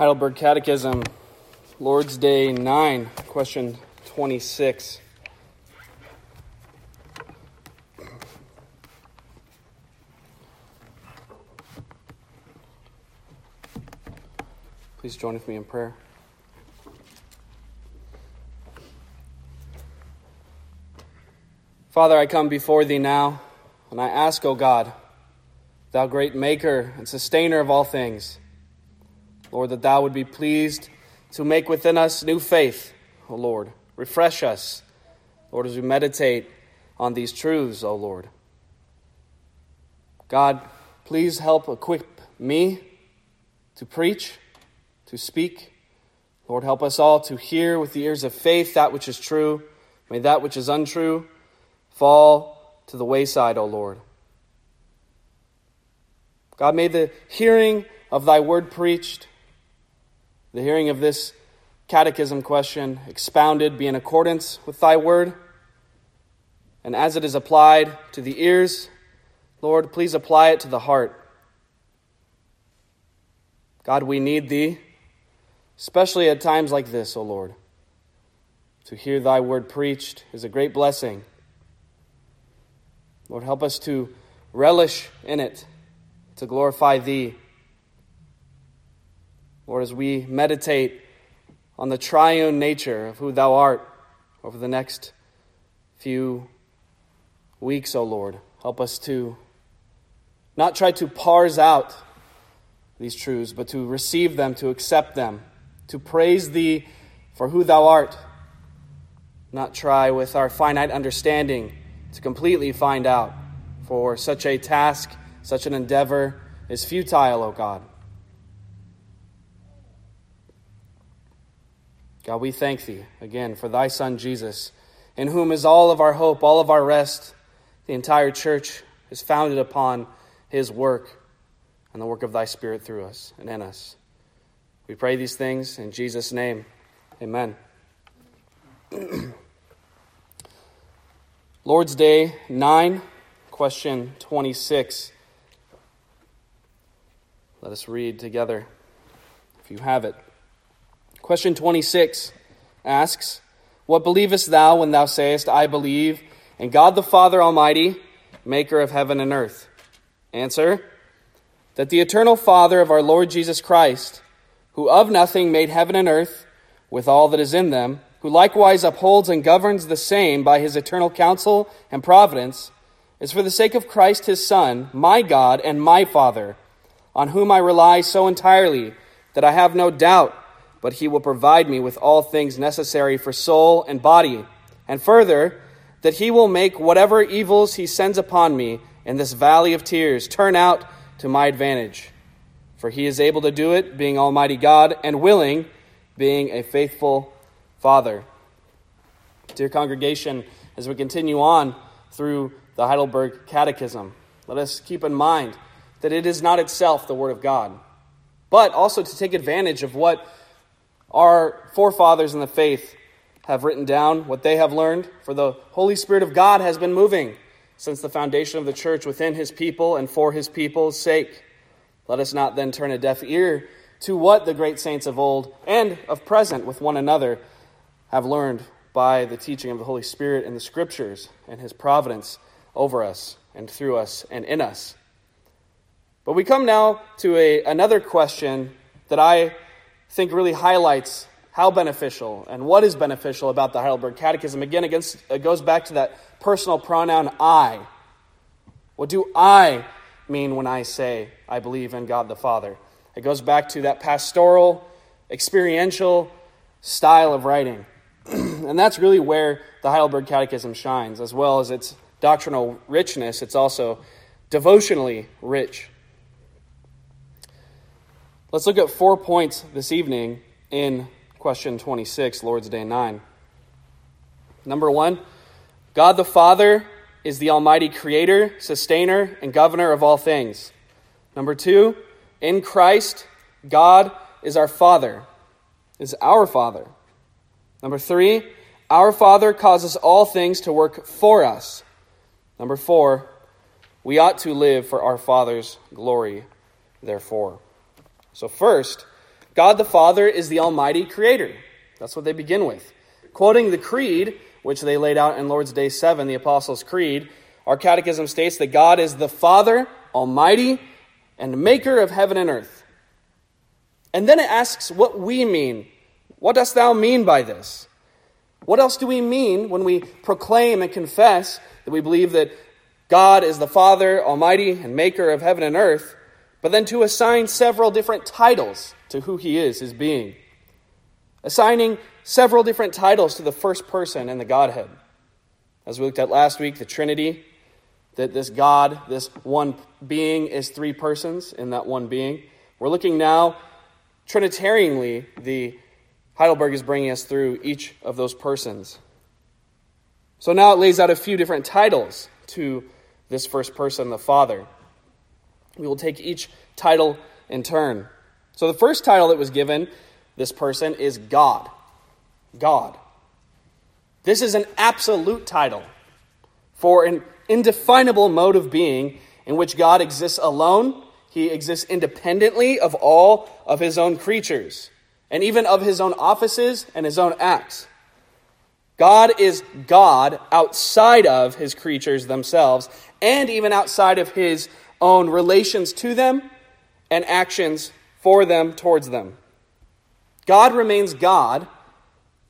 Heidelberg Catechism, Lord's Day 9, question 26. Please join with me in prayer. Father, I come before thee now, and I ask, O God, thou great maker and sustainer of all things, Lord, that thou would be pleased to make within us new faith, O Lord. Refresh us, Lord, as we meditate on these truths, O Lord. God, please help equip me to preach, to speak. Lord, help us all to hear with the ears of faith that which is true. May that which is untrue fall to the wayside, O Lord. God, may the hearing of thy word preached, the hearing of this catechism question expounded be in accordance with thy word. And as it is applied to the ears, Lord, please apply it to the heart. God, we need thee, especially at times like this, O Lord. To hear thy word preached is a great blessing. Lord, help us to relish in it, to glorify thee. Lord, as we meditate on the triune nature of who thou art over the next few weeks, O Lord, help us to not try to parse out these truths, but to receive them, to accept them, to praise thee for who thou art, not try with our finite understanding to completely find out, for such a task, such an endeavor is futile, O God. God, we thank thee again for thy Son Jesus, in whom is all of our hope, all of our rest. The entire church is founded upon his work and the work of thy Spirit through us and in us. We pray these things in Jesus' name. Amen. Lord's Day 9, question 26. Let us read together if you have it. Question 26 asks, What believest thou when thou sayest, I believe in God the Father Almighty, maker of heaven and earth? Answer, That the eternal Father of our Lord Jesus Christ, who of nothing made heaven and earth, with all that is in them, who likewise upholds and governs the same by his eternal counsel and providence, is for the sake of Christ his Son, my God and my Father, on whom I rely so entirely that I have no doubt but he will provide me with all things necessary for soul and body. And further, that he will make whatever evils he sends upon me in this valley of tears turn out to my advantage. For he is able to do it, being Almighty God, and willing, being a faithful Father. Dear congregation, as we continue on through the Heidelberg Catechism, let us keep in mind that it is not itself the Word of God, but also to take advantage of what our forefathers in the faith have written down, what they have learned, for the Holy Spirit of God has been moving since the foundation of the church within his people and for his people's sake. Let us not then turn a deaf ear to what the great saints of old and of present with one another have learned by the teaching of the Holy Spirit in the Scriptures and his providence over us and through us and in us. But we come now to a, another question that I think really highlights how beneficial and what is beneficial about the Heidelberg Catechism. Again, against, it goes back to that personal pronoun I. What do I mean when I say I believe in God the Father? It goes back to that pastoral, experiential style of writing. and that's really where the Heidelberg Catechism shines, as well as its doctrinal richness. It's also devotionally rich. Let's look at four points this evening in question 26, Lord's Day 9. Number one, God the Father is the Almighty Creator, Sustainer, and Governor of all things. Number two, in Christ, God is our Father, is our Father. Number three, our Father causes all things to work for us. Number four, we ought to live for our Father's glory, therefore. So, first, God the Father is the Almighty Creator. That's what they begin with. Quoting the Creed, which they laid out in Lord's Day 7, the Apostles' Creed, our catechism states that God is the Father, Almighty, and Maker of heaven and earth. And then it asks what we mean. What dost thou mean by this? What else do we mean when we proclaim and confess that we believe that God is the Father, Almighty, and Maker of heaven and earth, but then to assign several different titles to who He is, His being? Assigning several different titles to the first person in the Godhead. As we looked at last week, the Trinity, that this God, this one being, is three persons in that one being. We're looking now, Trinitarianly, the Heidelberg is bringing us through each of those persons. So now it lays out a few different titles to this first person, the Father. We will take each title in turn. So the first title that was given this person is God. God. This is an absolute title for an indefinable mode of being in which God exists alone. He exists independently of all of his own creatures and even of his own offices and his own acts. God is God outside of his creatures themselves, and even outside of his own relations to them and actions for them towards them. God remains God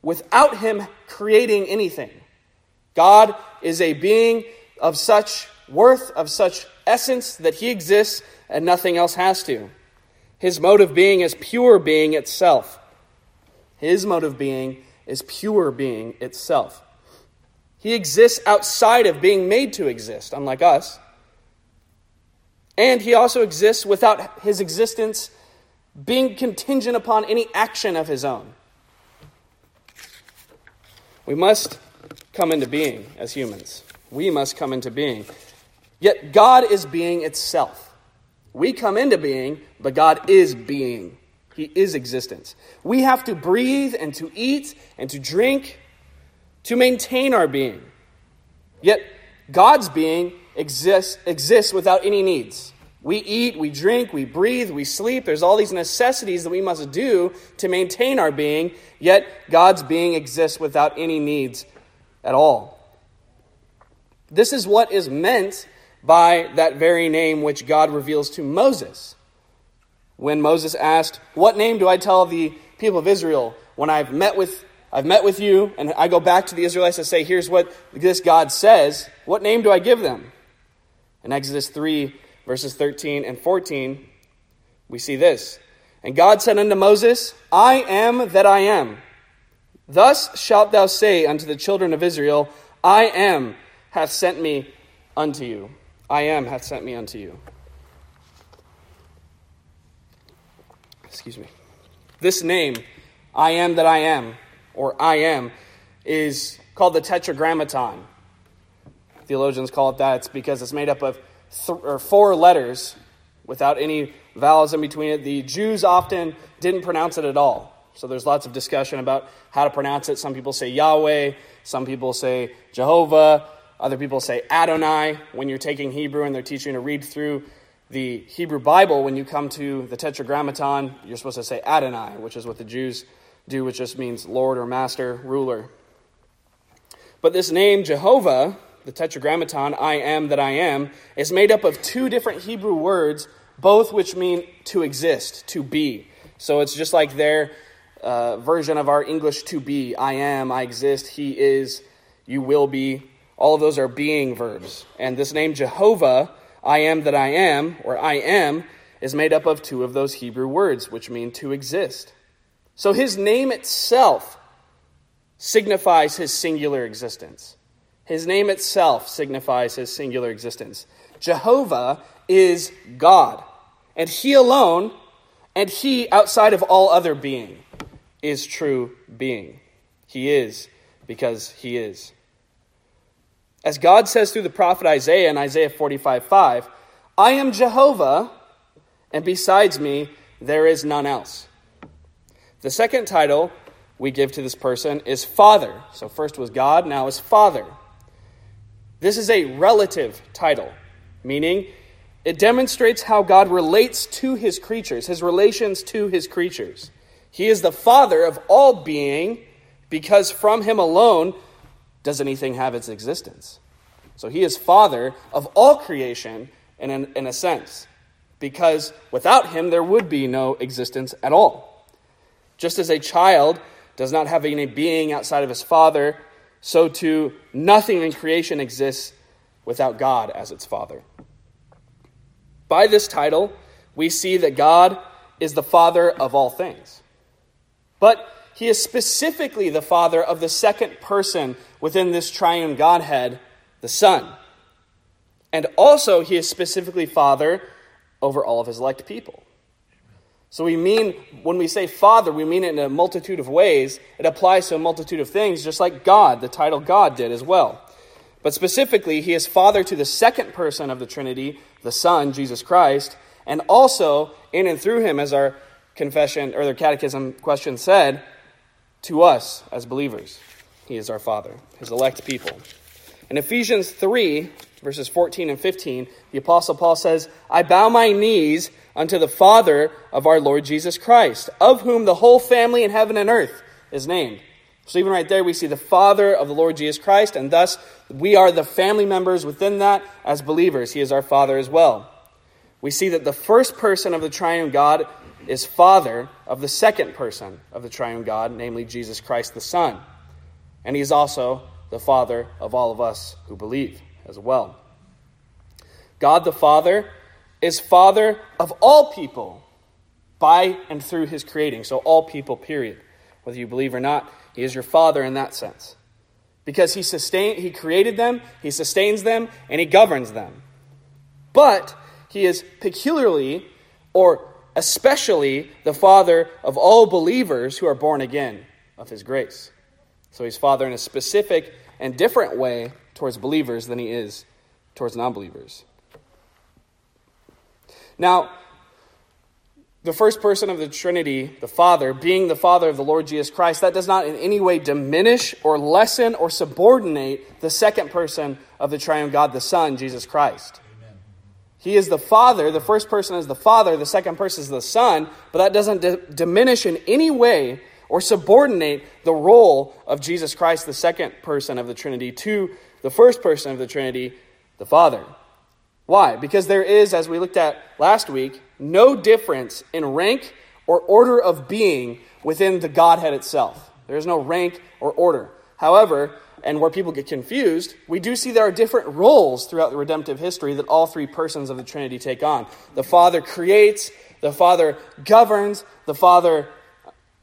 without him creating anything. God is a being of such worth, of such essence, that he exists and nothing else has to. His mode of being is pure being itself. His mode of being is pure being itself. He exists outside of being made to exist, unlike us. And he also exists without his existence being contingent upon any action of his own. We must come into being as humans. We must come into being. Yet God is being itself. We come into being, but God is being. He is existence. We have to breathe and to eat and to drink to maintain our being. Yet God's being exists, exists without any needs. We eat, we drink, we breathe, we sleep. There's all these necessities that we must do to maintain our being, yet God's being exists without any needs at all. This is what is meant by that very name which God reveals to Moses. When Moses asked, What name do I tell the people of Israel when I've met with I've met with you, and I go back to the Israelites and say, Here's what this God says. What name do I give them? In Exodus 3, verses 13 and 14, we see this. And God said unto Moses, I am that I am. Thus shalt thou say unto the children of Israel, I am hath sent me unto you. I am hath sent me unto you. Excuse me. This name, I am that I am, or I am, is called the Tetragrammaton. Theologians call it that. It's because it's made up of th- or four letters without any vowels in between it. The Jews often didn't pronounce it at all. So there's lots of discussion about how to pronounce it. Some people say Yahweh, some people say Jehovah, other people say Adonai when you're taking Hebrew and they're teaching to read through the Hebrew Bible. When you come to the Tetragrammaton, you're supposed to say Adonai, which is what the Jews do, which just means Lord or Master, ruler. But this name, Jehovah, the Tetragrammaton, I am that I am, is made up of two different Hebrew words, both which mean to exist, to be. So it's just like their uh, version of our English to be I am, I exist, he is, you will be. All of those are being verbs. And this name Jehovah, I am that I am, or I am, is made up of two of those Hebrew words, which mean to exist. So his name itself signifies his singular existence. His name itself signifies his singular existence. Jehovah is God, and he alone, and he outside of all other being, is true being. He is because he is. As God says through the prophet Isaiah in Isaiah 45 5, I am Jehovah, and besides me, there is none else. The second title we give to this person is Father. So first was God, now is Father. This is a relative title, meaning It demonstrates how God relates to his creatures, his relations to his creatures. He is the Father of all being because from him alone does anything have its existence. So he is Father of all creation in, an, in a sense, because without him there would be no existence at all. Just as a child does not have any being outside of his father, so too nothing in creation exists without God as its father. By this title, we see that God is the Father of all things. But he is specifically the Father of the second person within this triune Godhead, the Son. And also, he is specifically Father over all of his elect people. So we mean, when we say Father, we mean it in a multitude of ways. It applies to a multitude of things, just like God, the title God did as well. But specifically, he is Father to the second person of the Trinity, the Son, Jesus Christ, and also in and through him, as our confession or their catechism question said, to us as believers. He is our Father, his elect people. In Ephesians 3, verses 14 and 15, the Apostle Paul says, I bow my knees unto the Father of our Lord Jesus Christ, of whom the whole family in heaven and earth is named so, even right there, we see the Father of the Lord Jesus Christ, and thus we are the family members within that as believers. He is our Father as well. We see that the first person of the triune God is Father of the second person of the triune God, namely Jesus Christ the Son. And he is also the Father of all of us who believe as well. God the Father is Father of all people by and through his creating. So, all people, period. Whether you believe or not, he is your father in that sense. Because he sustain, he created them, he sustains them, and he governs them. But he is peculiarly or especially the father of all believers who are born again of his grace. So he's father in a specific and different way towards believers than he is towards non believers. Now, the first person of the Trinity, the Father, being the Father of the Lord Jesus Christ, that does not in any way diminish or lessen or subordinate the second person of the triune God, the Son, Jesus Christ. Amen. He is the Father. The first person is the Father. The second person is the Son. But that doesn't d- diminish in any way or subordinate the role of Jesus Christ, the second person of the Trinity, to the first person of the Trinity, the Father. Why? Because there is, as we looked at last week, no difference in rank or order of being within the Godhead itself. There is no rank or order. However, and where people get confused, we do see there are different roles throughout the redemptive history that all three persons of the Trinity take on. The Father creates, the Father governs, the Father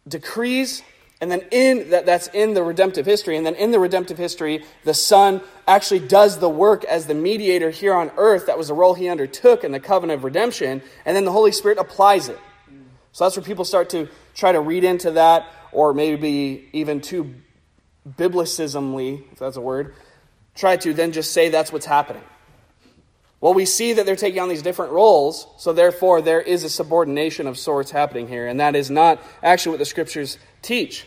decrees, and then in that that's in the redemptive history. And then in the redemptive history, the Son actually does the work as the mediator here on earth. That was the role he undertook in the covenant of redemption. And then the Holy Spirit applies it. So that's where people start to try to read into that, or maybe even too biblicismly, if that's a word, try to then just say that's what's happening. Well, we see that they're taking on these different roles, so therefore there is a subordination of sorts happening here, and that is not actually what the scriptures teach.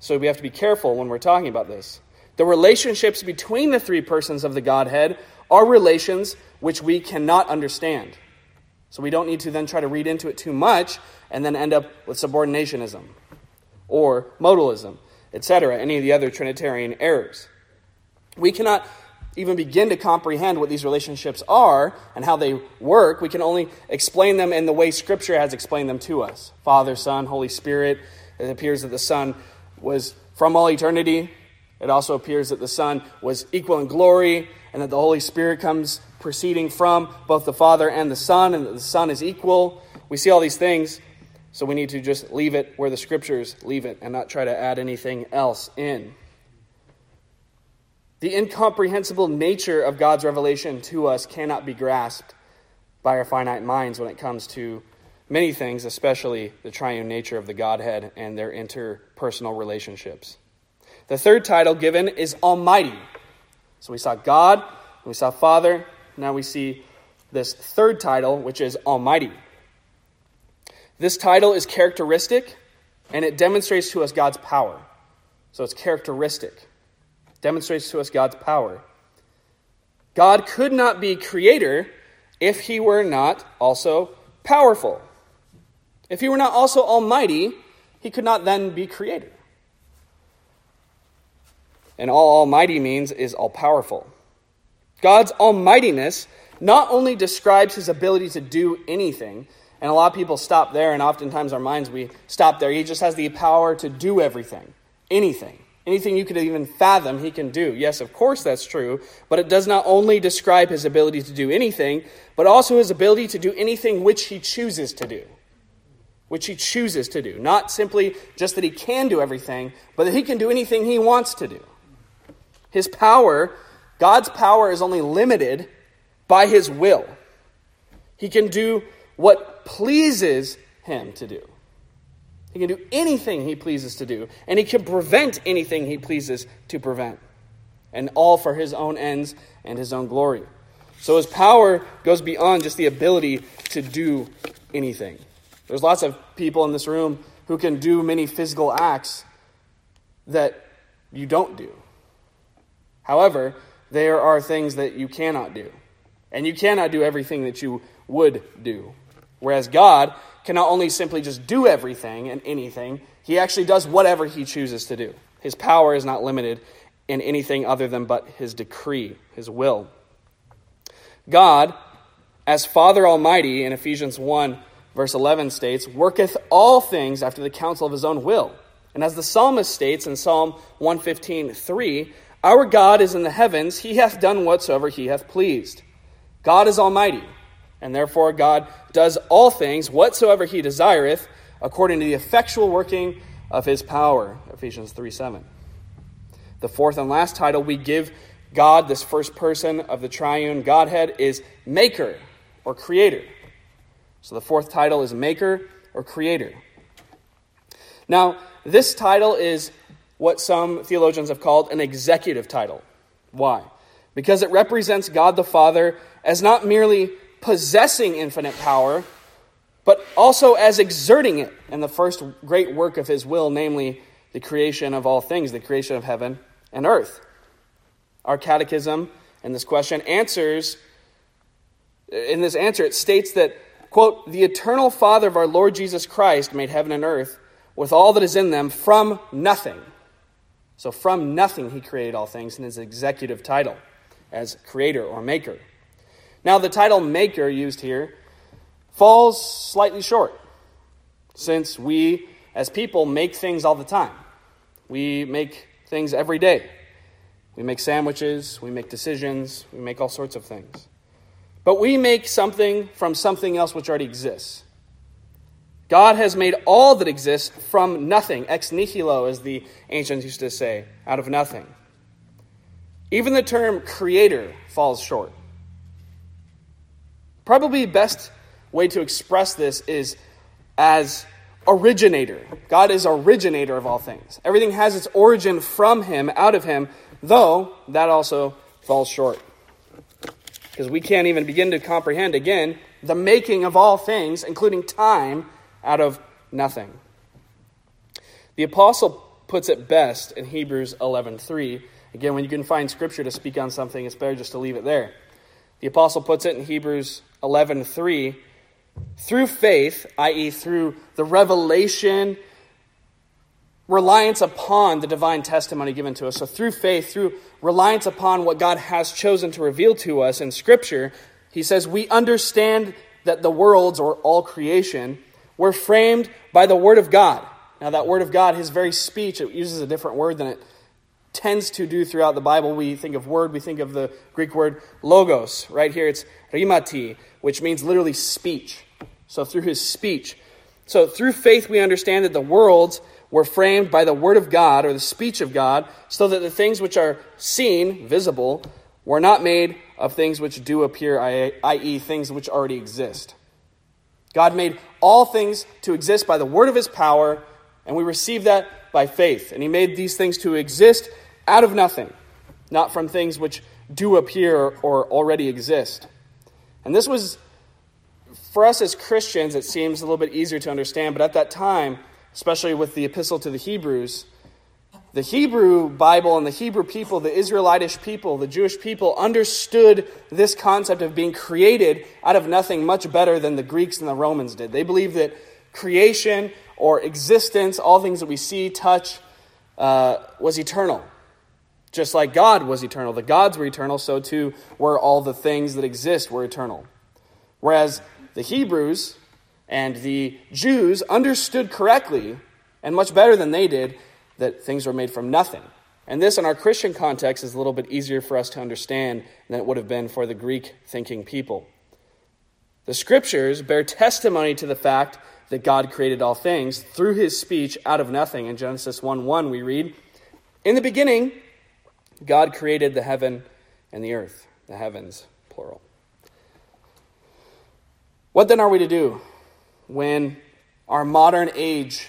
So we have to be careful when we're talking about this. The relationships between the three persons of the Godhead are relations which we cannot understand. So we don't need to then try to read into it too much and then end up with subordinationism or modalism, etc., any of the other Trinitarian errors. We cannot even begin to comprehend what these relationships are and how they work, we can only explain them in the way Scripture has explained them to us Father, Son, Holy Spirit. It appears that the Son was from all eternity. It also appears that the Son was equal in glory and that the Holy Spirit comes proceeding from both the Father and the Son, and that the Son is equal. We see all these things, so we need to just leave it where the Scriptures leave it and not try to add anything else in. The incomprehensible nature of God's revelation to us cannot be grasped by our finite minds when it comes to many things, especially the triune nature of the Godhead and their interpersonal relationships. The third title given is Almighty. So we saw God, we saw Father, now we see this third title, which is Almighty. This title is characteristic and it demonstrates to us God's power. So it's characteristic demonstrates to us God's power. God could not be creator if he were not also powerful. If he were not also almighty, he could not then be creator. And all almighty means is all powerful. God's almightiness not only describes his ability to do anything, and a lot of people stop there, and oftentimes our minds we stop there. He just has the power to do everything, anything. Anything you could even fathom, he can do. Yes, of course that's true, but it does not only describe his ability to do anything, but also his ability to do anything which he chooses to do. Which he chooses to do. Not simply just that he can do everything, but that he can do anything he wants to do. His power, God's power, is only limited by his will. He can do what pleases him to do. He can do anything he pleases to do, and he can prevent anything he pleases to prevent. And all for his own ends and his own glory. So his power goes beyond just the ability to do anything. There's lots of people in this room who can do many physical acts that you don't do. However, there are things that you cannot do. And you cannot do everything that you would do. Whereas God can not only simply just do everything and anything, he actually does whatever he chooses to do. His power is not limited in anything other than but his decree, his will. God, as Father Almighty in Ephesians 1, verse 11 states, worketh all things after the counsel of his own will. And as the psalmist states in Psalm 115, 3, our God is in the heavens, he hath done whatsoever he hath pleased. God is almighty, and therefore God does all things whatsoever he desireth, according to the effectual working of his power. Ephesians 3 7. The fourth and last title we give God, this first person of the triune Godhead, is Maker or Creator. So the fourth title is Maker or Creator. Now, this title is what some theologians have called an executive title. Why? Because it represents God the Father as not merely possessing infinite power, but also as exerting it in the first great work of his will, namely the creation of all things, the creation of heaven and earth. Our catechism in this question answers, in this answer, it states that, quote, the eternal Father of our Lord Jesus Christ made heaven and earth with all that is in them from nothing so from nothing, he created all things in his executive title as creator or maker. Now, the title maker used here falls slightly short, since we, as people, make things all the time. We make things every day. We make sandwiches, we make decisions, we make all sorts of things. But we make something from something else which already exists. God has made all that exists from nothing. Ex nihilo, as the ancients used to say, out of nothing. Even the term creator falls short. Probably the best way to express this is as originator. God is originator of all things. Everything has its origin from him, out of him, though that also falls short. Because we can't even begin to comprehend, again, the making of all things, including time out of nothing. The apostle puts it best in Hebrews 11:3. Again, when you can find scripture to speak on something, it's better just to leave it there. The apostle puts it in Hebrews 11:3, through faith, i.e. through the revelation reliance upon the divine testimony given to us. So through faith, through reliance upon what God has chosen to reveal to us in scripture, he says we understand that the worlds or all creation were framed by the Word of God. Now, that Word of God, his very speech, it uses a different word than it tends to do throughout the Bible. We think of word, we think of the Greek word logos. Right here, it's rhemati, which means literally speech. So, through his speech. So, through faith, we understand that the worlds were framed by the Word of God or the speech of God, so that the things which are seen, visible, were not made of things which do appear, i.e., things which already exist. God made all things to exist by the word of his power, and we receive that by faith. And he made these things to exist out of nothing, not from things which do appear or already exist. And this was, for us as Christians, it seems a little bit easier to understand, but at that time, especially with the epistle to the Hebrews, the Hebrew Bible and the Hebrew people, the Israelitish people, the Jewish people understood this concept of being created out of nothing much better than the Greeks and the Romans did. They believed that creation or existence, all things that we see, touch, uh, was eternal. Just like God was eternal. The gods were eternal, so too were all the things that exist were eternal. Whereas the Hebrews and the Jews understood correctly, and much better than they did, that things were made from nothing. And this, in our Christian context, is a little bit easier for us to understand than it would have been for the Greek thinking people. The scriptures bear testimony to the fact that God created all things through his speech out of nothing. In Genesis 1 1, we read, In the beginning, God created the heaven and the earth, the heavens, plural. What then are we to do when our modern age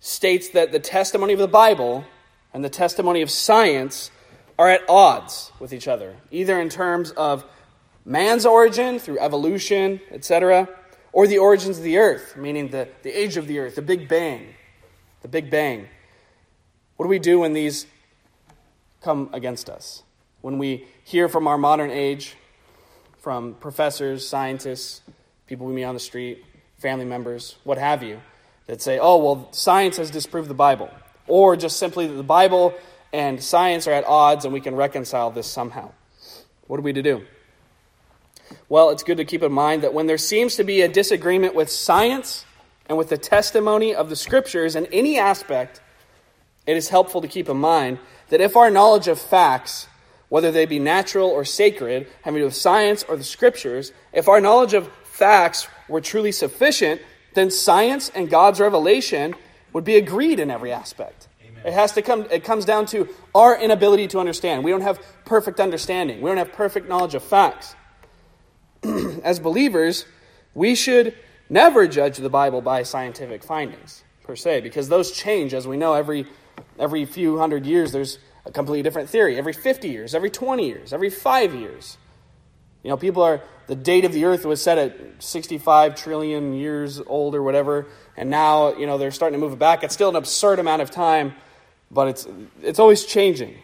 states that the testimony of the Bible and the testimony of science are at odds with each other, either in terms of man's origin through evolution, etc., or the origins of the earth, meaning the, the age of the earth, the Big Bang. The Big Bang. What do we do when these come against us? When we hear from our modern age, from professors, scientists, people we meet on the street, family members, what have you, that say, oh, well, science has disproved the Bible. Or just simply that the Bible and science are at odds and we can reconcile this somehow. What are we to do? Well, it's good to keep in mind that when there seems to be a disagreement with science and with the testimony of the scriptures in any aspect, it is helpful to keep in mind that if our knowledge of facts, whether they be natural or sacred, having to do with science or the scriptures, if our knowledge of facts were truly sufficient, then science and God's revelation would be agreed in every aspect. Amen. It has to come it comes down to our inability to understand. We don't have perfect understanding. We don't have perfect knowledge of facts. As believers, we should never judge the Bible by scientific findings per se because those change as we know every every few hundred years there's a completely different theory. Every 50 years, every 20 years, every 5 years. You know, people are, the date of the earth was set at 65 trillion years old or whatever, and now, you know, they're starting to move it back. It's still an absurd amount of time, but it's, it's always changing.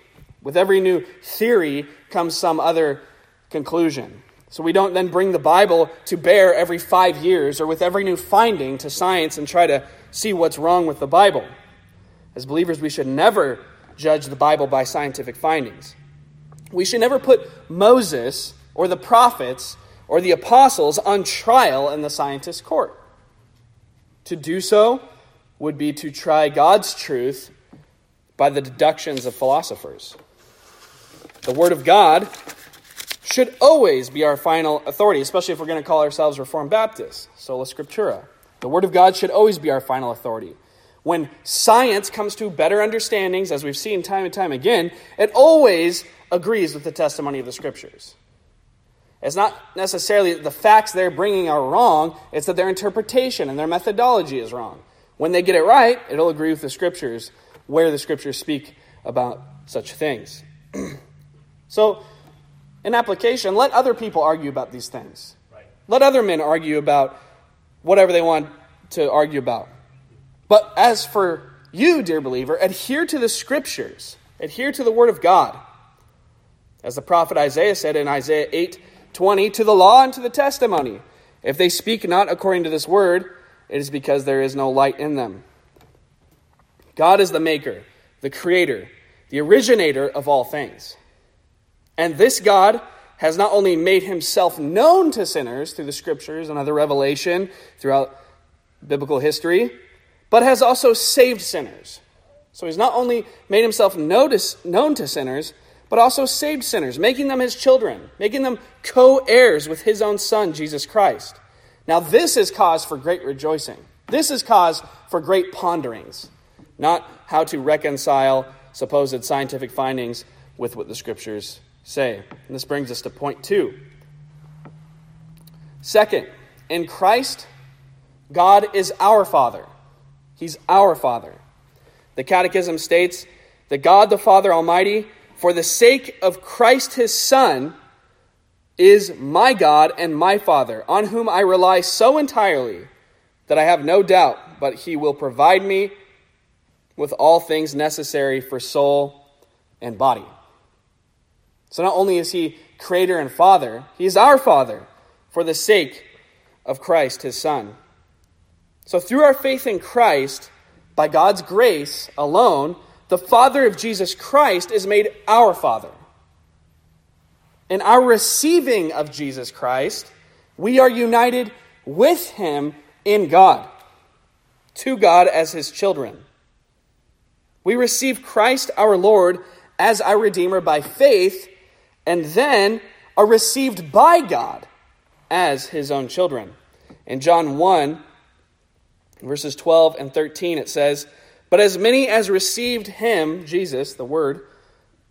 With every new theory comes some other conclusion. So we don't then bring the Bible to bear every five years or with every new finding to science and try to see what's wrong with the Bible. As believers, we should never judge the Bible by scientific findings. We should never put Moses or the prophets or the apostles on trial in the scientist's court. To do so would be to try God's truth by the deductions of philosophers. The Word of God should always be our final authority, especially if we're going to call ourselves Reformed Baptists, sola scriptura. The Word of God should always be our final authority. When science comes to better understandings, as we've seen time and time again, it always agrees with the testimony of the Scriptures. It's not necessarily that the facts they're bringing are wrong, it's that their interpretation and their methodology is wrong. When they get it right, it'll agree with the scriptures where the scriptures speak about such things. so, in application, let other people argue about these things. Right. Let other men argue about whatever they want to argue about. But as for you, dear believer, adhere to the scriptures, adhere to the word of God. As the prophet Isaiah said in Isaiah 8 20, to the law and to the testimony. If they speak not according to this word, it is because there is no light in them. God is the maker, the creator, the originator of all things. And this God has not only made himself known to sinners through the scriptures and other revelation throughout biblical history, but has also saved sinners. So he's not only made himself notice, known to sinners, but also saved sinners, making them his children, making them co heirs with his own son, Jesus Christ. Now, this is cause for great rejoicing. This is cause for great ponderings, not how to reconcile supposed scientific findings with what the scriptures say. And this brings us to point two. Second, in Christ, God is our Father. He's our Father. The Catechism states that God the Father Almighty for the sake of Christ his Son, is my God and my Father, on whom I rely so entirely that I have no doubt but he will provide me with all things necessary for soul and body. So not only is he creator and father, he is our father for the sake of Christ, his son. So through our faith in Christ, by God's grace alone, the Father of Jesus Christ is made our Father. In our receiving of Jesus Christ, we are united with Him in God, to God as His children. We receive Christ our Lord as our Redeemer by faith, and then are received by God as His own children. In John 1, verses 12 and 13, it says, But as many as received Him, Jesus, the Word,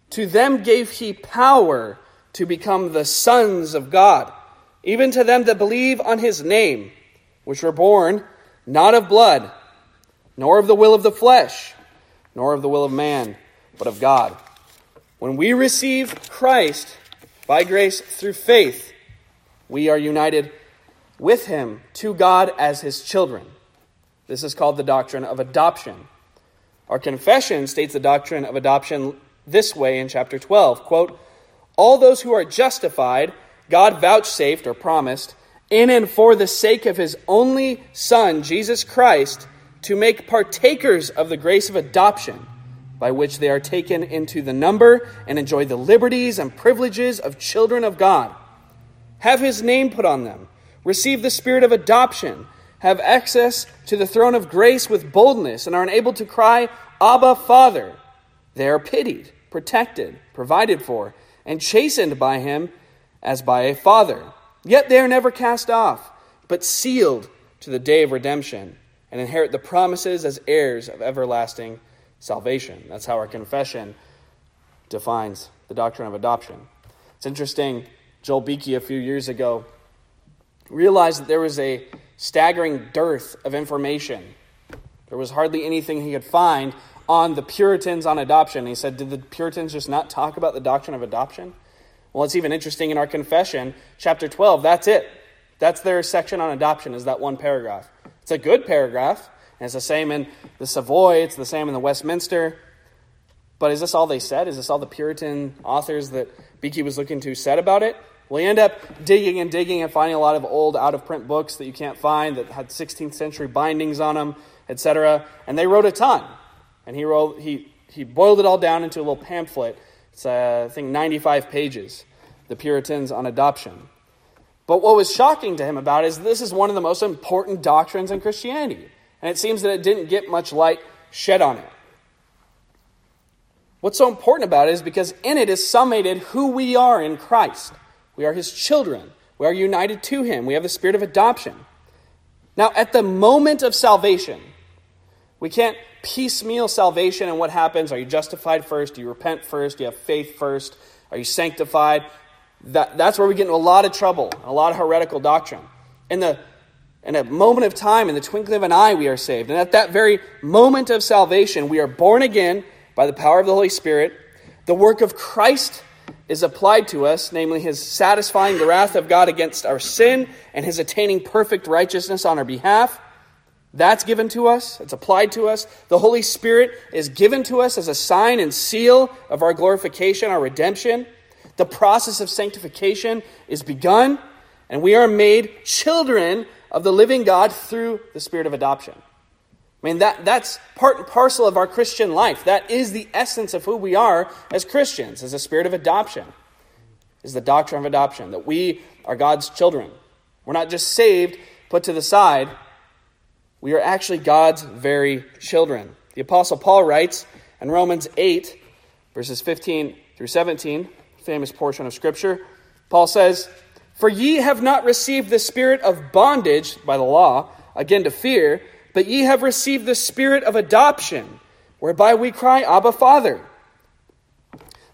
to them gave He power to become the sons of God, even to them that believe on His name, which were born not of blood, nor of the will of the flesh nor of the will of man, but of God. When we receive Christ by grace through faith, we are united with him to God as his children. This is called the doctrine of adoption. Our confession states the doctrine of adoption this way in chapter 12 quote, All those who are justified, God vouchsafed or promised, in and for the sake of his only Son, Jesus Christ, to make partakers of the grace of adoption, by which they are taken into the number and enjoy the liberties and privileges of children of God. Have his name put on them, receive the spirit of adoption, have access to the throne of grace with boldness, and are enabled to cry, Abba, Father. They are pitied, protected, provided for, and chastened by him as by a father. Yet they are never cast off, but sealed to the day of redemption and inherit the promises as heirs of everlasting salvation. That's how our confession defines the doctrine of adoption. It's interesting, Joel Beeke a few years ago realized that there was a staggering dearth of information. There was hardly anything he could find on the Puritans on adoption. He said, Did the Puritans just not talk about the doctrine of adoption? Well, it's even interesting in our confession, chapter 12, that's it. That's their section on adoption, is that one paragraph. It's a good paragraph. And it's the same in the Savoy, it's the same in the Westminster. But is this all they said? Is this all the Puritan authors that Beeke was looking to said about it? You end up digging and digging and finding a lot of old out of print books that you can't find that had 16th century bindings on them, etc. And they wrote a ton. And he, wrote, he, he boiled it all down into a little pamphlet. It's, uh, I think, 95 pages. The Puritans on Adoption. But what was shocking to him about it is this is one of the most important doctrines in Christianity. And it seems that it didn't get much light shed on it. What's so important about it is because in it is summated who we are in Christ. We are his children. We are united to him. We have the spirit of adoption. Now, at the moment of salvation, we can't piecemeal salvation and what happens. Are you justified first? Do you repent first? Do you have faith first? Are you sanctified? That, that's where we get into a lot of trouble, a lot of heretical doctrine. In, the, in a moment of time, in the twinkling of an eye, we are saved. And at that very moment of salvation, we are born again by the power of the Holy Spirit. The work of Christ is applied to us, namely his satisfying the wrath of God against our sin and his attaining perfect righteousness on our behalf. That's given to us, it's applied to us. The Holy Spirit is given to us as a sign and seal of our glorification, our redemption. The process of sanctification is begun, and we are made children of the living God through the spirit of adoption. I mean, that, that's part and parcel of our Christian life. That is the essence of who we are as Christians, as a spirit of adoption, is the doctrine of adoption, that we are God's children. We're not just saved, put to the side. We are actually God's very children. The Apostle Paul writes in Romans 8, verses 15 through 17 famous portion of Scripture. Paul says, For ye have not received the spirit of bondage by the law, again to fear, but ye have received the spirit of adoption, whereby we cry, Abba, Father.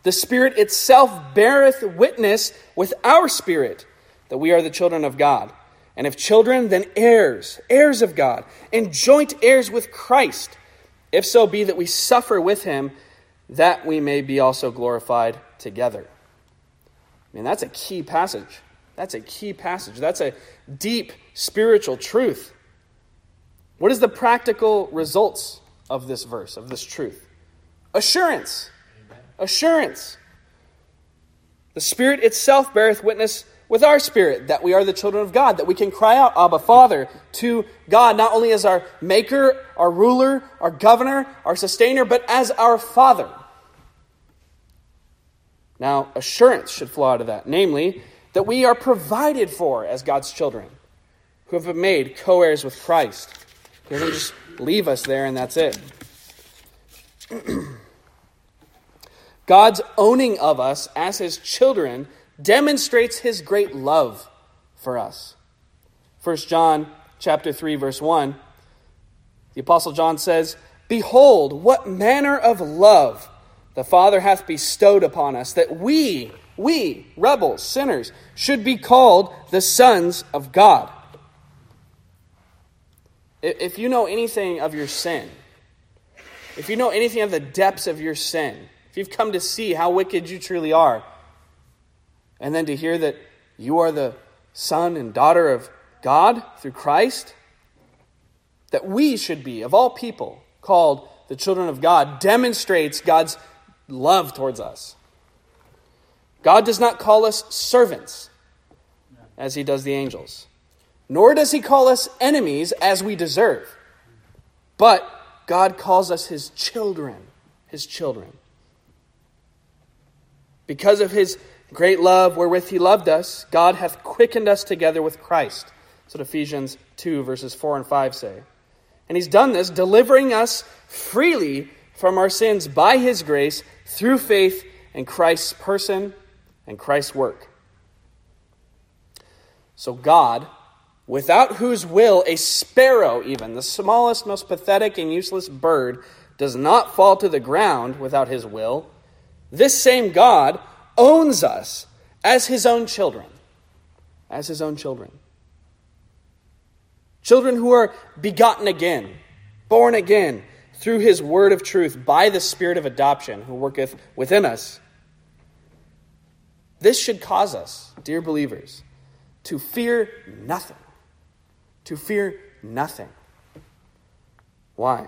The Spirit itself beareth witness with our spirit that we are the children of God. And if children, then heirs, heirs of God, and joint heirs with Christ, if so be that we suffer with him, that we may be also glorified together. I mean, that's a key passage. That's a key passage. That's a deep spiritual truth. What is the practical results of this verse, of this truth? Assurance. Assurance. The Spirit itself beareth witness with our spirit that we are the children of God, that we can cry out, Abba, Father, to God, not only as our maker, our ruler, our governor, our sustainer, but as our Father. Now, assurance should flow out of that, namely, that we are provided for as God's children, who have been made co heirs with Christ. He doesn't just leave us there and that's it. God's owning of us as his children demonstrates his great love for us. 1 John chapter 3 verse 1 the apostle John says, "Behold, what manner of love the Father hath bestowed upon us that we, we, rebels, sinners, should be called the sons of God." If you know anything of your sin, if you know anything of the depths of your sin, if you've come to see how wicked you truly are, and then to hear that you are the son and daughter of God through Christ, that we should be, of all people, called the children of God, demonstrates God's love towards us. God does not call us servants as he does the angels, nor does he call us enemies as we deserve. But God calls us his children, his children. Because of his great love wherewith he loved us, God hath quickened us together with Christ. That's what Ephesians 2, verses 4 and 5 say. And he's done this, delivering us freely from our sins by his grace through faith in Christ's person and Christ's work. So, God, without whose will a sparrow, even the smallest, most pathetic, and useless bird, does not fall to the ground without his will, this same God owns us as his own children. As his own children. Children who are begotten again, born again through his word of truth by the spirit of adoption who worketh within us. This should cause us, dear believers, to fear nothing. To fear nothing. Why?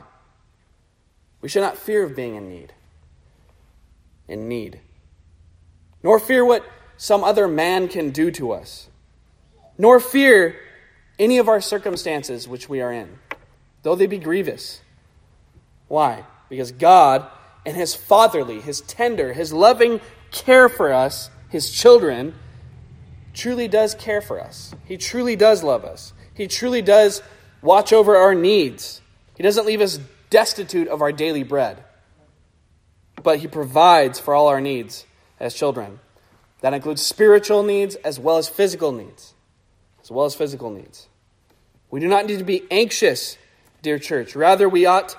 We should not fear of being in need. In need nor fear what some other man can do to us, nor fear any of our circumstances which we are in, though they be grievous. Why? Because God, and His fatherly, His tender, His loving care for us, His children, truly does care for us. He truly does love us. He truly does watch over our needs. He doesn't leave us destitute of our daily bread, but He provides for all our needs as children. That includes spiritual needs as well as physical needs. As well as physical needs. We do not need to be anxious, dear church. Rather, we ought,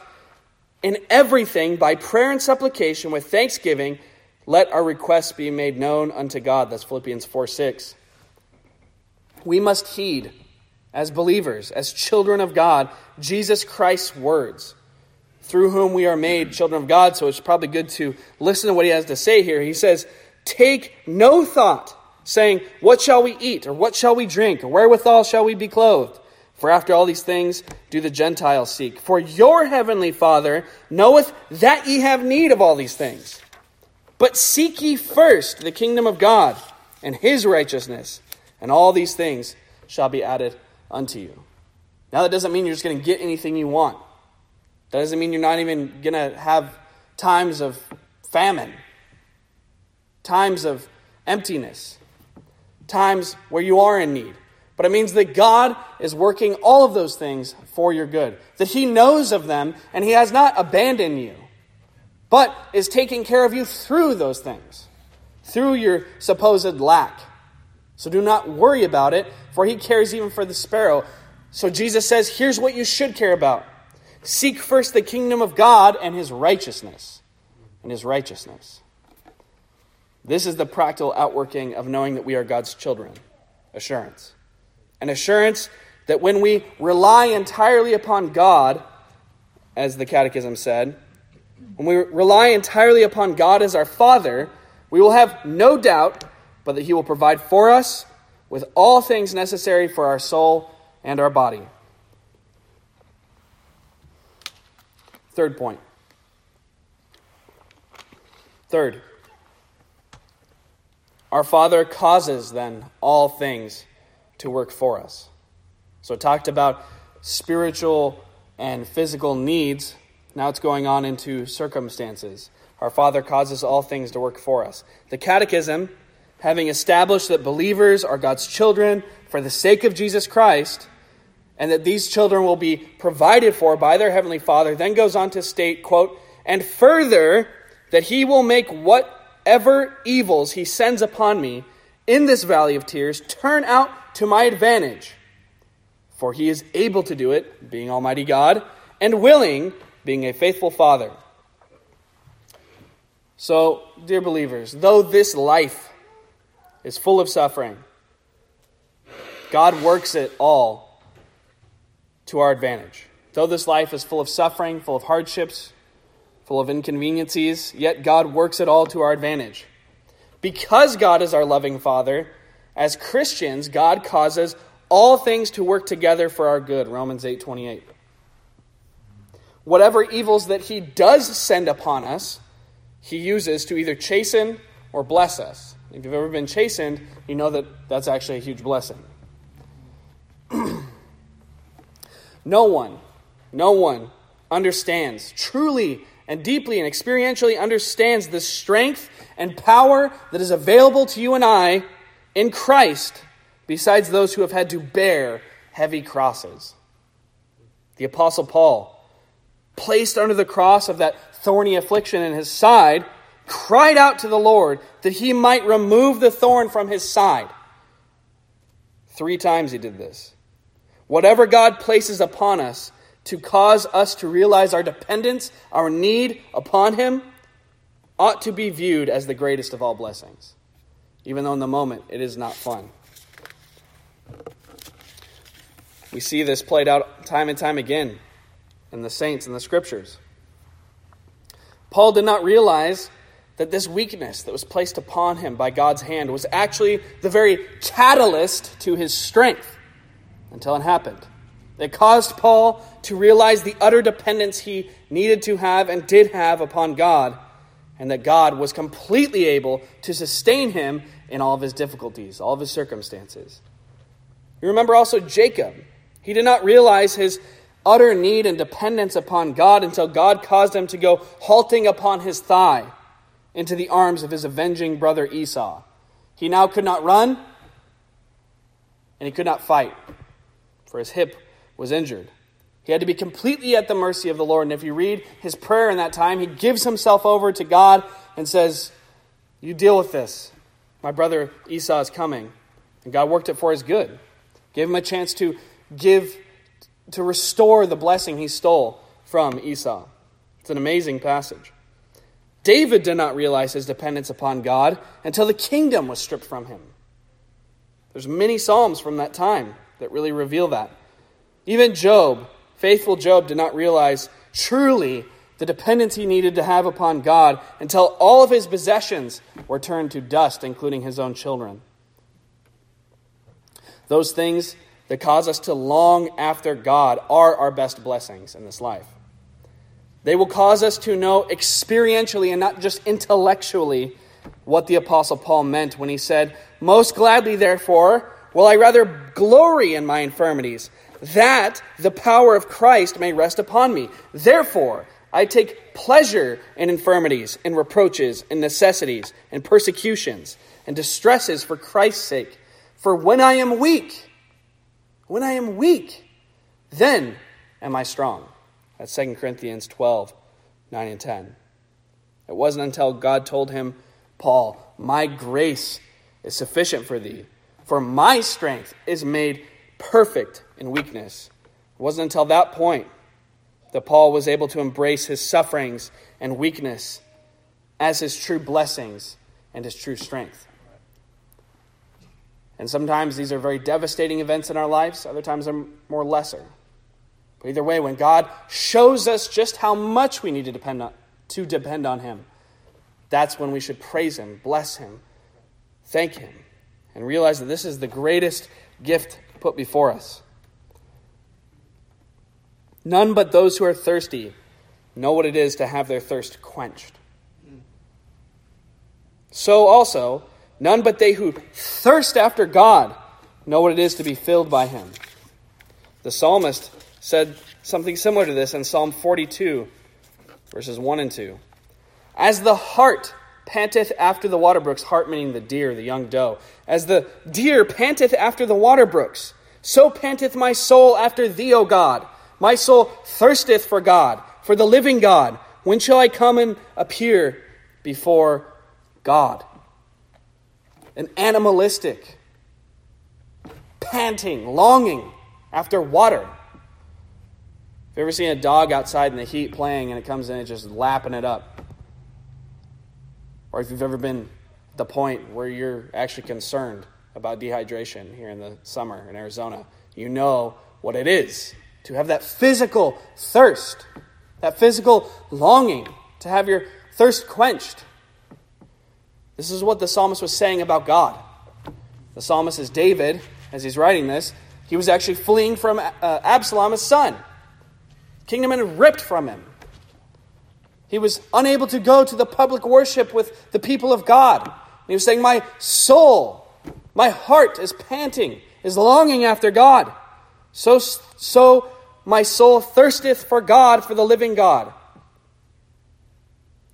in everything, by prayer and supplication with thanksgiving, let our requests be made known unto God. That's Philippians 4 6. We must heed, as believers, as children of God, Jesus Christ's words, through whom we are made children of God. So it's probably good to listen to what he has to say here. He says, Take no thought, saying, What shall we eat, or what shall we drink, or wherewithal shall we be clothed? For after all these things do the Gentiles seek. For your heavenly Father knoweth that ye have need of all these things. But seek ye first the kingdom of God and his righteousness, and all these things shall be added unto you. Now, that doesn't mean you're just going to get anything you want. That doesn't mean you're not even going to have times of famine times of emptiness, times where you are in need. But it means that God is working all of those things for your good, that He knows of them and He has not abandoned you, but is taking care of you through those things, through your supposed lack. So do not worry about it, for He cares even for the sparrow. So Jesus says, here's what you should care about seek first the kingdom of God and His righteousness. And His righteousness. This is the practical outworking of knowing that we are God's children assurance. An assurance that when we rely entirely upon God, as the Catechism said, when we rely entirely upon God as our Father, we will have no doubt but that He will provide for us with all things necessary for our soul and our body. Third point. Third, our Father causes then all things to work for us. So, talked about spiritual and physical needs. Now it's going on into circumstances. Our Father causes all things to work for us. The Catechism, having established that believers are God's children for the sake of Jesus Christ, and that these children will be provided for by their heavenly Father, then goes on to state, quote, and further that he will make whatever evils he sends upon me in this valley of tears turn out to my advantage. For he is able to do it, being Almighty God, and willing, being a faithful Father. So, dear believers, though this life is full of suffering, God works it all to our advantage. Though this life is full of suffering, full of hardships, full of inconveniences, yet God works it all to our advantage. Because God is our loving Father, as Christians, God causes all things to work together for our good. Romans 8 28. Whatever evils that He does send upon us, He uses to either chasten or bless us. If you've ever been chastened, you know that that's actually a huge blessing. no one, no one understands truly and deeply and experientially understands the strength and power that is available to you and I in Christ besides those who have had to bear heavy crosses. The Apostle Paul, placed under the cross of that thorny affliction in his side, cried out to the Lord that he might remove the thorn from his side. Three times he did this. Whatever God places upon us to cause us to realize our dependence, our need upon him, ought to be viewed as the greatest of all blessings, even though in the moment it is not fun. We see this played out time and time again in the saints and the scriptures. Paul did not realize that this weakness that was placed upon him by God's hand was actually the very catalyst to his strength until it happened. It caused Paul to realize the utter dependence he needed to have and did have upon God, and that God was completely able to sustain him in all of his difficulties, all of his circumstances. You remember also Jacob. He did not realize his utter need and dependence upon God until God caused him to go halting upon his thigh into the arms of his avenging brother Esau. He now could not run and he could not fight, for his hip was injured. He had to be completely at the mercy of the Lord. And if you read his prayer in that time, he gives himself over to God and says, You deal with this. My brother Esau is coming. And God worked it for his good. Gave him a chance to give, to restore the blessing he stole from Esau. It's an amazing passage. David did not realize his dependence upon God until the kingdom was stripped from him. There's many psalms from that time that really reveal that. Even Job, faithful Job, did not realize truly the dependence he needed to have upon God until all of his possessions were turned to dust, including his own children. Those things that cause us to long after God are our best blessings in this life. They will cause us to know experientially and not just intellectually what the Apostle Paul meant when he said, Most gladly, therefore, will I rather glory in my infirmities, that the power of Christ may rest upon me. Therefore, I take pleasure in infirmities, in reproaches, in necessities, in persecutions, and distresses for Christ's sake. For when I am weak, when I am weak, then am I strong. That's 2 Corinthians 12, 9 and 10. It wasn't until God told him, Paul, my grace is sufficient for thee, for my strength is made perfect in weakness. It wasn't until that point that Paul was able to embrace his sufferings and weakness as his true blessings and his true strength. And sometimes these are very devastating events in our lives, other times they're more lesser. But either way, when God shows us just how much we need to depend on, to depend on Him, that's when we should praise Him, bless Him, thank Him, and realize that this is the greatest gift put before us. None but those who are thirsty know what it is to have their thirst quenched. So also, none but they who thirst after God know what it is to be filled by Him. The psalmist said something similar to this in Psalm 42, verses 1 and 2. As the hart panteth after the water brooks, hart meaning the deer, the young doe, as the deer panteth after the water brooks, so panteth my soul after thee, O God. My soul thirsteth for God, for the living God. When shall I come and appear before God? An animalistic, panting, longing after water. Have you ever seen a dog outside in the heat playing and it comes in and just lapping it up? Or if you've ever been the point where you're actually concerned about dehydration here in the summer in Arizona, you know what it is to have that physical thirst, that physical longing to have your thirst quenched. This is what the psalmist was saying about God. The psalmist is David, as he's writing this. He was actually fleeing from uh, Absalom, his son. Kingdom had ripped from him. He was unable to go to the public worship with the people of God. And he was saying, My soul, my heart is panting, is longing after God. So, so my soul thirsteth for God, for the living God.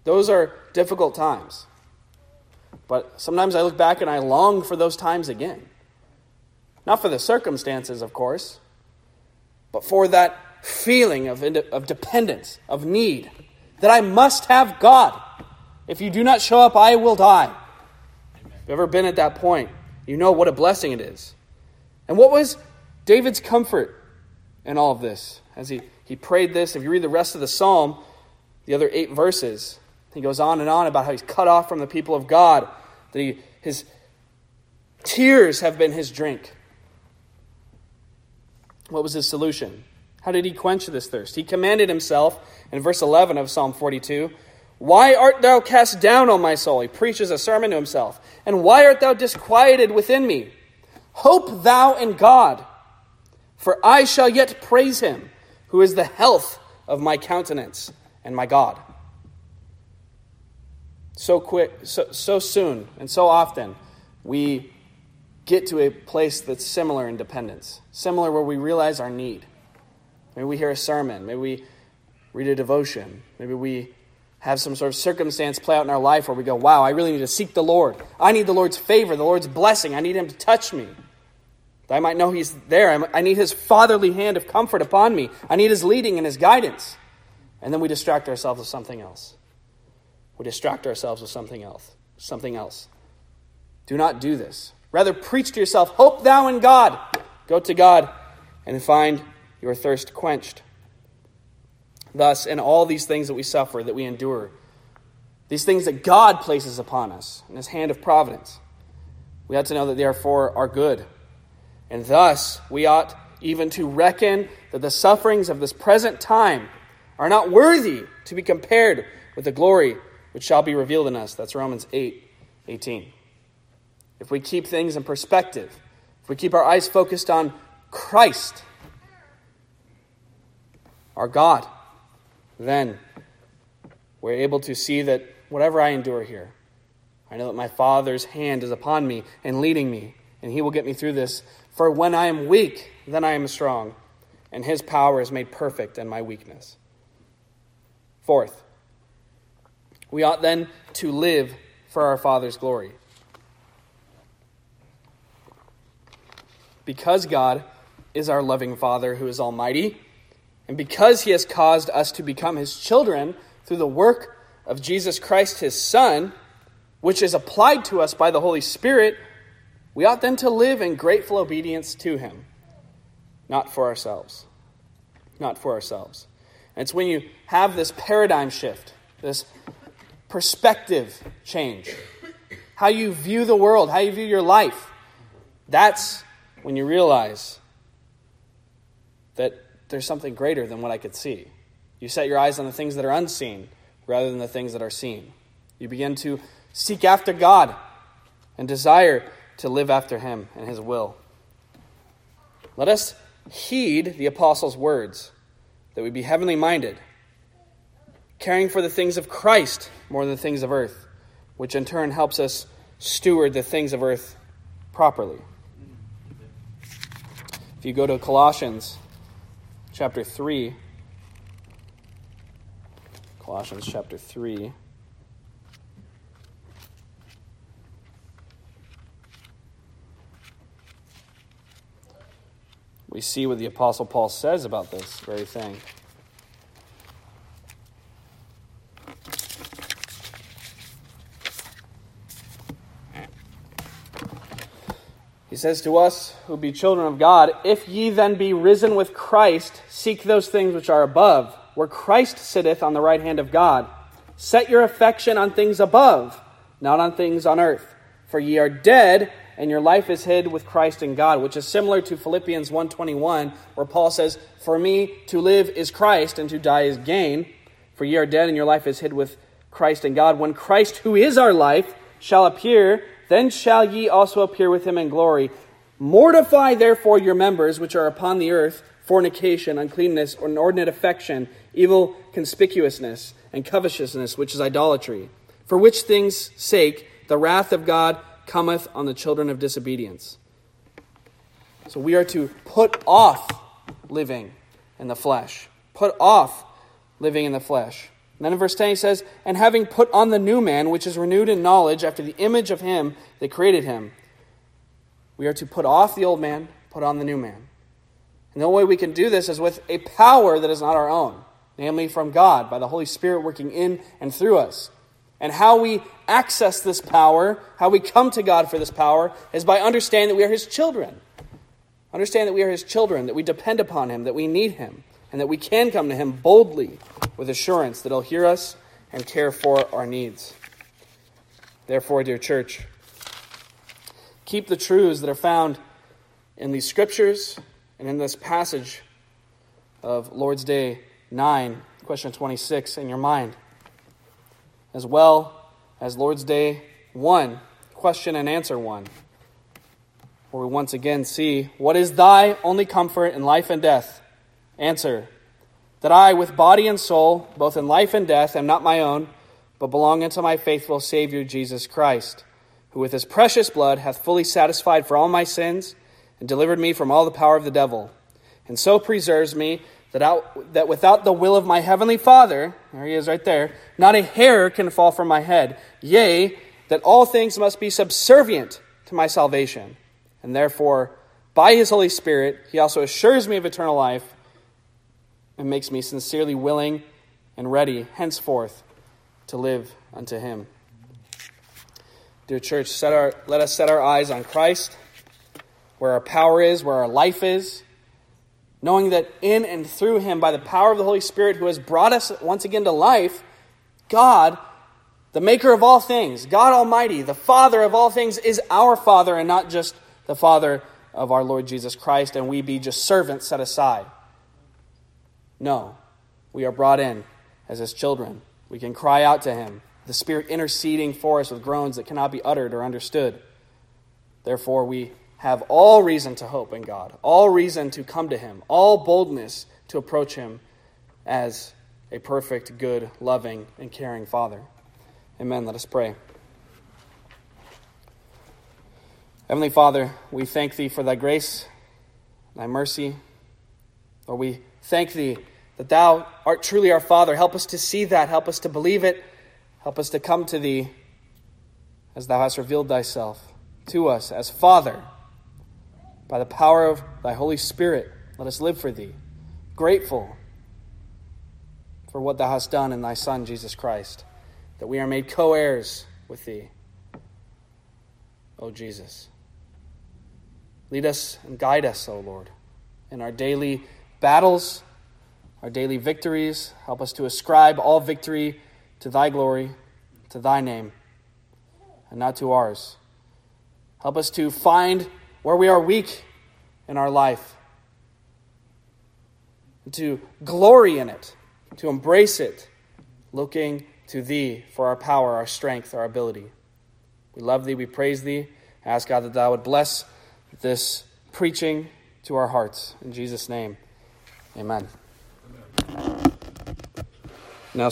Those are difficult times. But sometimes I look back and I long for those times again. Not for the circumstances, of course, but for that feeling of, of dependence, of need, that I must have God. If you do not show up, I will die. If you've ever been at that point, you know what a blessing it is. And what was David's comfort in all of this as he, he prayed this? If you read the rest of the psalm, the other eight verses, he goes on and on about how he's cut off from the people of God, that he, his tears have been his drink. What was his solution? How did he quench this thirst? He commanded himself in verse 11 of Psalm 42 Why art thou cast down, O my soul? He preaches a sermon to himself. And why art thou disquieted within me? Hope thou in God, for I shall yet praise him, who is the health of my countenance and my God so quick, so, so soon, and so often, we get to a place that's similar in dependence, similar where we realize our need. Maybe we hear a sermon, maybe we read a devotion, maybe we have some sort of circumstance play out in our life where we go, wow, I really need to seek the Lord. I need the Lord's favor, the Lord's blessing. I need Him to touch me. I might know He's there. I need His fatherly hand of comfort upon me. I need His leading and His guidance. And then we distract ourselves with something else we distract ourselves with something else. Something else. Do not do this. Rather, preach to yourself, Hope thou in God. Go to God and find your thirst quenched. Thus, in all these things that we suffer, that we endure, these things that God places upon us in His hand of providence, we ought to know that they are for our good. And thus, we ought even to reckon that the sufferings of this present time are not worthy to be compared with the glory which shall be revealed in us. That's Romans 8 18. If we keep things in perspective, if we keep our eyes focused on Christ, our God, then we're able to see that whatever I endure here, I know that my Father's hand is upon me and leading me, and He will get me through this. For when I am weak, then I am strong, and His power is made perfect in my weakness. Fourth, we ought then to live for our Father's glory. Because God is our loving Father who is almighty, and because he has caused us to become his children through the work of Jesus Christ, his Son, which is applied to us by the Holy Spirit, we ought then to live in grateful obedience to him, not for ourselves. Not for ourselves. And it's when you have this paradigm shift, this perspective change, how you view the world, how you view your life. That's when you realize that there's something greater than what I could see. You set your eyes on the things that are unseen rather than the things that are seen. You begin to seek after God and desire to live after Him and His will. Let us heed the apostles' words that we be heavenly minded caring for the things of Christ more than the things of earth, which in turn helps us steward the things of earth properly. If you go to Colossians chapter 3, Colossians chapter 3. We see what the Apostle Paul says about this very thing. He says to us who be children of God, If ye then be risen with Christ, seek those things which are above, where Christ sitteth on the right hand of God. Set your affection on things above, not on things on earth. For ye are dead, and your life is hid with Christ in God, which is similar to Philippians 1.21, where Paul says, For me to live is Christ, and to die is gain. For ye are dead, and your life is hid with Christ in God. When Christ, who is our life, shall appear, then shall ye also appear with him in glory. Mortify therefore your members which are upon the earth fornication, uncleanness, or inordinate affection, evil concupiscence, and covetousness, which is idolatry. For which things' sake the wrath of God cometh on the children of disobedience. So we are to put off living in the flesh. Put off living in the flesh. And then in verse 10 he says, And having put on the new man, which is renewed in knowledge after the image of him that created him. We are to put off the old man, put on the new man. And the only way we can do this is with a power that is not our own, namely from God, by the Holy Spirit working in and through us. And how we access this power, how we come to God for this power, is by understanding that we are His children. Understand that we are His children, that we depend upon Him, that we need Him and that we can come to Him boldly with assurance that He'll hear us and care for our needs. Therefore, dear church, keep the truths that are found in these scriptures and in this passage of Lord's Day 9, question 26, in your mind, as well as Lord's Day 1, question and answer 1, where we once again see what is thy only comfort in life and death Answer That I, with body and soul, both in life and death, am not my own, but belong unto my faithful Savior Jesus Christ, who with his precious blood hath fully satisfied for all my sins and delivered me from all the power of the devil, and so preserves me that, out, that without the will of my heavenly Father, there he is right there, not a hair can fall from my head. Yea, that all things must be subservient to my salvation. And therefore, by his Holy Spirit, he also assures me of eternal life and makes me sincerely willing and ready henceforth to live unto him. Dear church, set our, let us set our eyes on Christ, where our power is, where our life is, knowing that in and through him, by the power of the Holy Spirit who has brought us once again to life, God, the maker of all things, God Almighty, the Father of all things, is our Father and not just the Father of our Lord Jesus Christ, and we be just servants set aside. No, we are brought in as his children. We can cry out to him, the Spirit interceding for us with groans that cannot be uttered or understood. Therefore, we have all reason to hope in God, all reason to come to him, all boldness to approach him as a perfect, good, loving, and caring Father. Amen. Let us pray. Heavenly Father, we thank Thee for Thy grace, Thy mercy. Lord, we thank Thee that Thou art truly our Father. Help us to see that. Help us to believe it. Help us to come to Thee as Thou hast revealed Thyself to us as Father. By the power of Thy Holy Spirit, let us live for Thee, grateful for what Thou hast done in Thy Son, Jesus Christ, that we are made co heirs with Thee. O Jesus. Lead us and guide us, O Lord, in our daily battles, our daily victories. Help us to ascribe all victory to thy glory, to thy name, and not to ours. Help us to find where we are weak in our life, and to glory in it, to embrace it, looking to thee for our power, our strength, our ability. We love thee, we praise thee. ask God that thou would bless this preaching to our hearts. In Jesus' name. Amen. Now,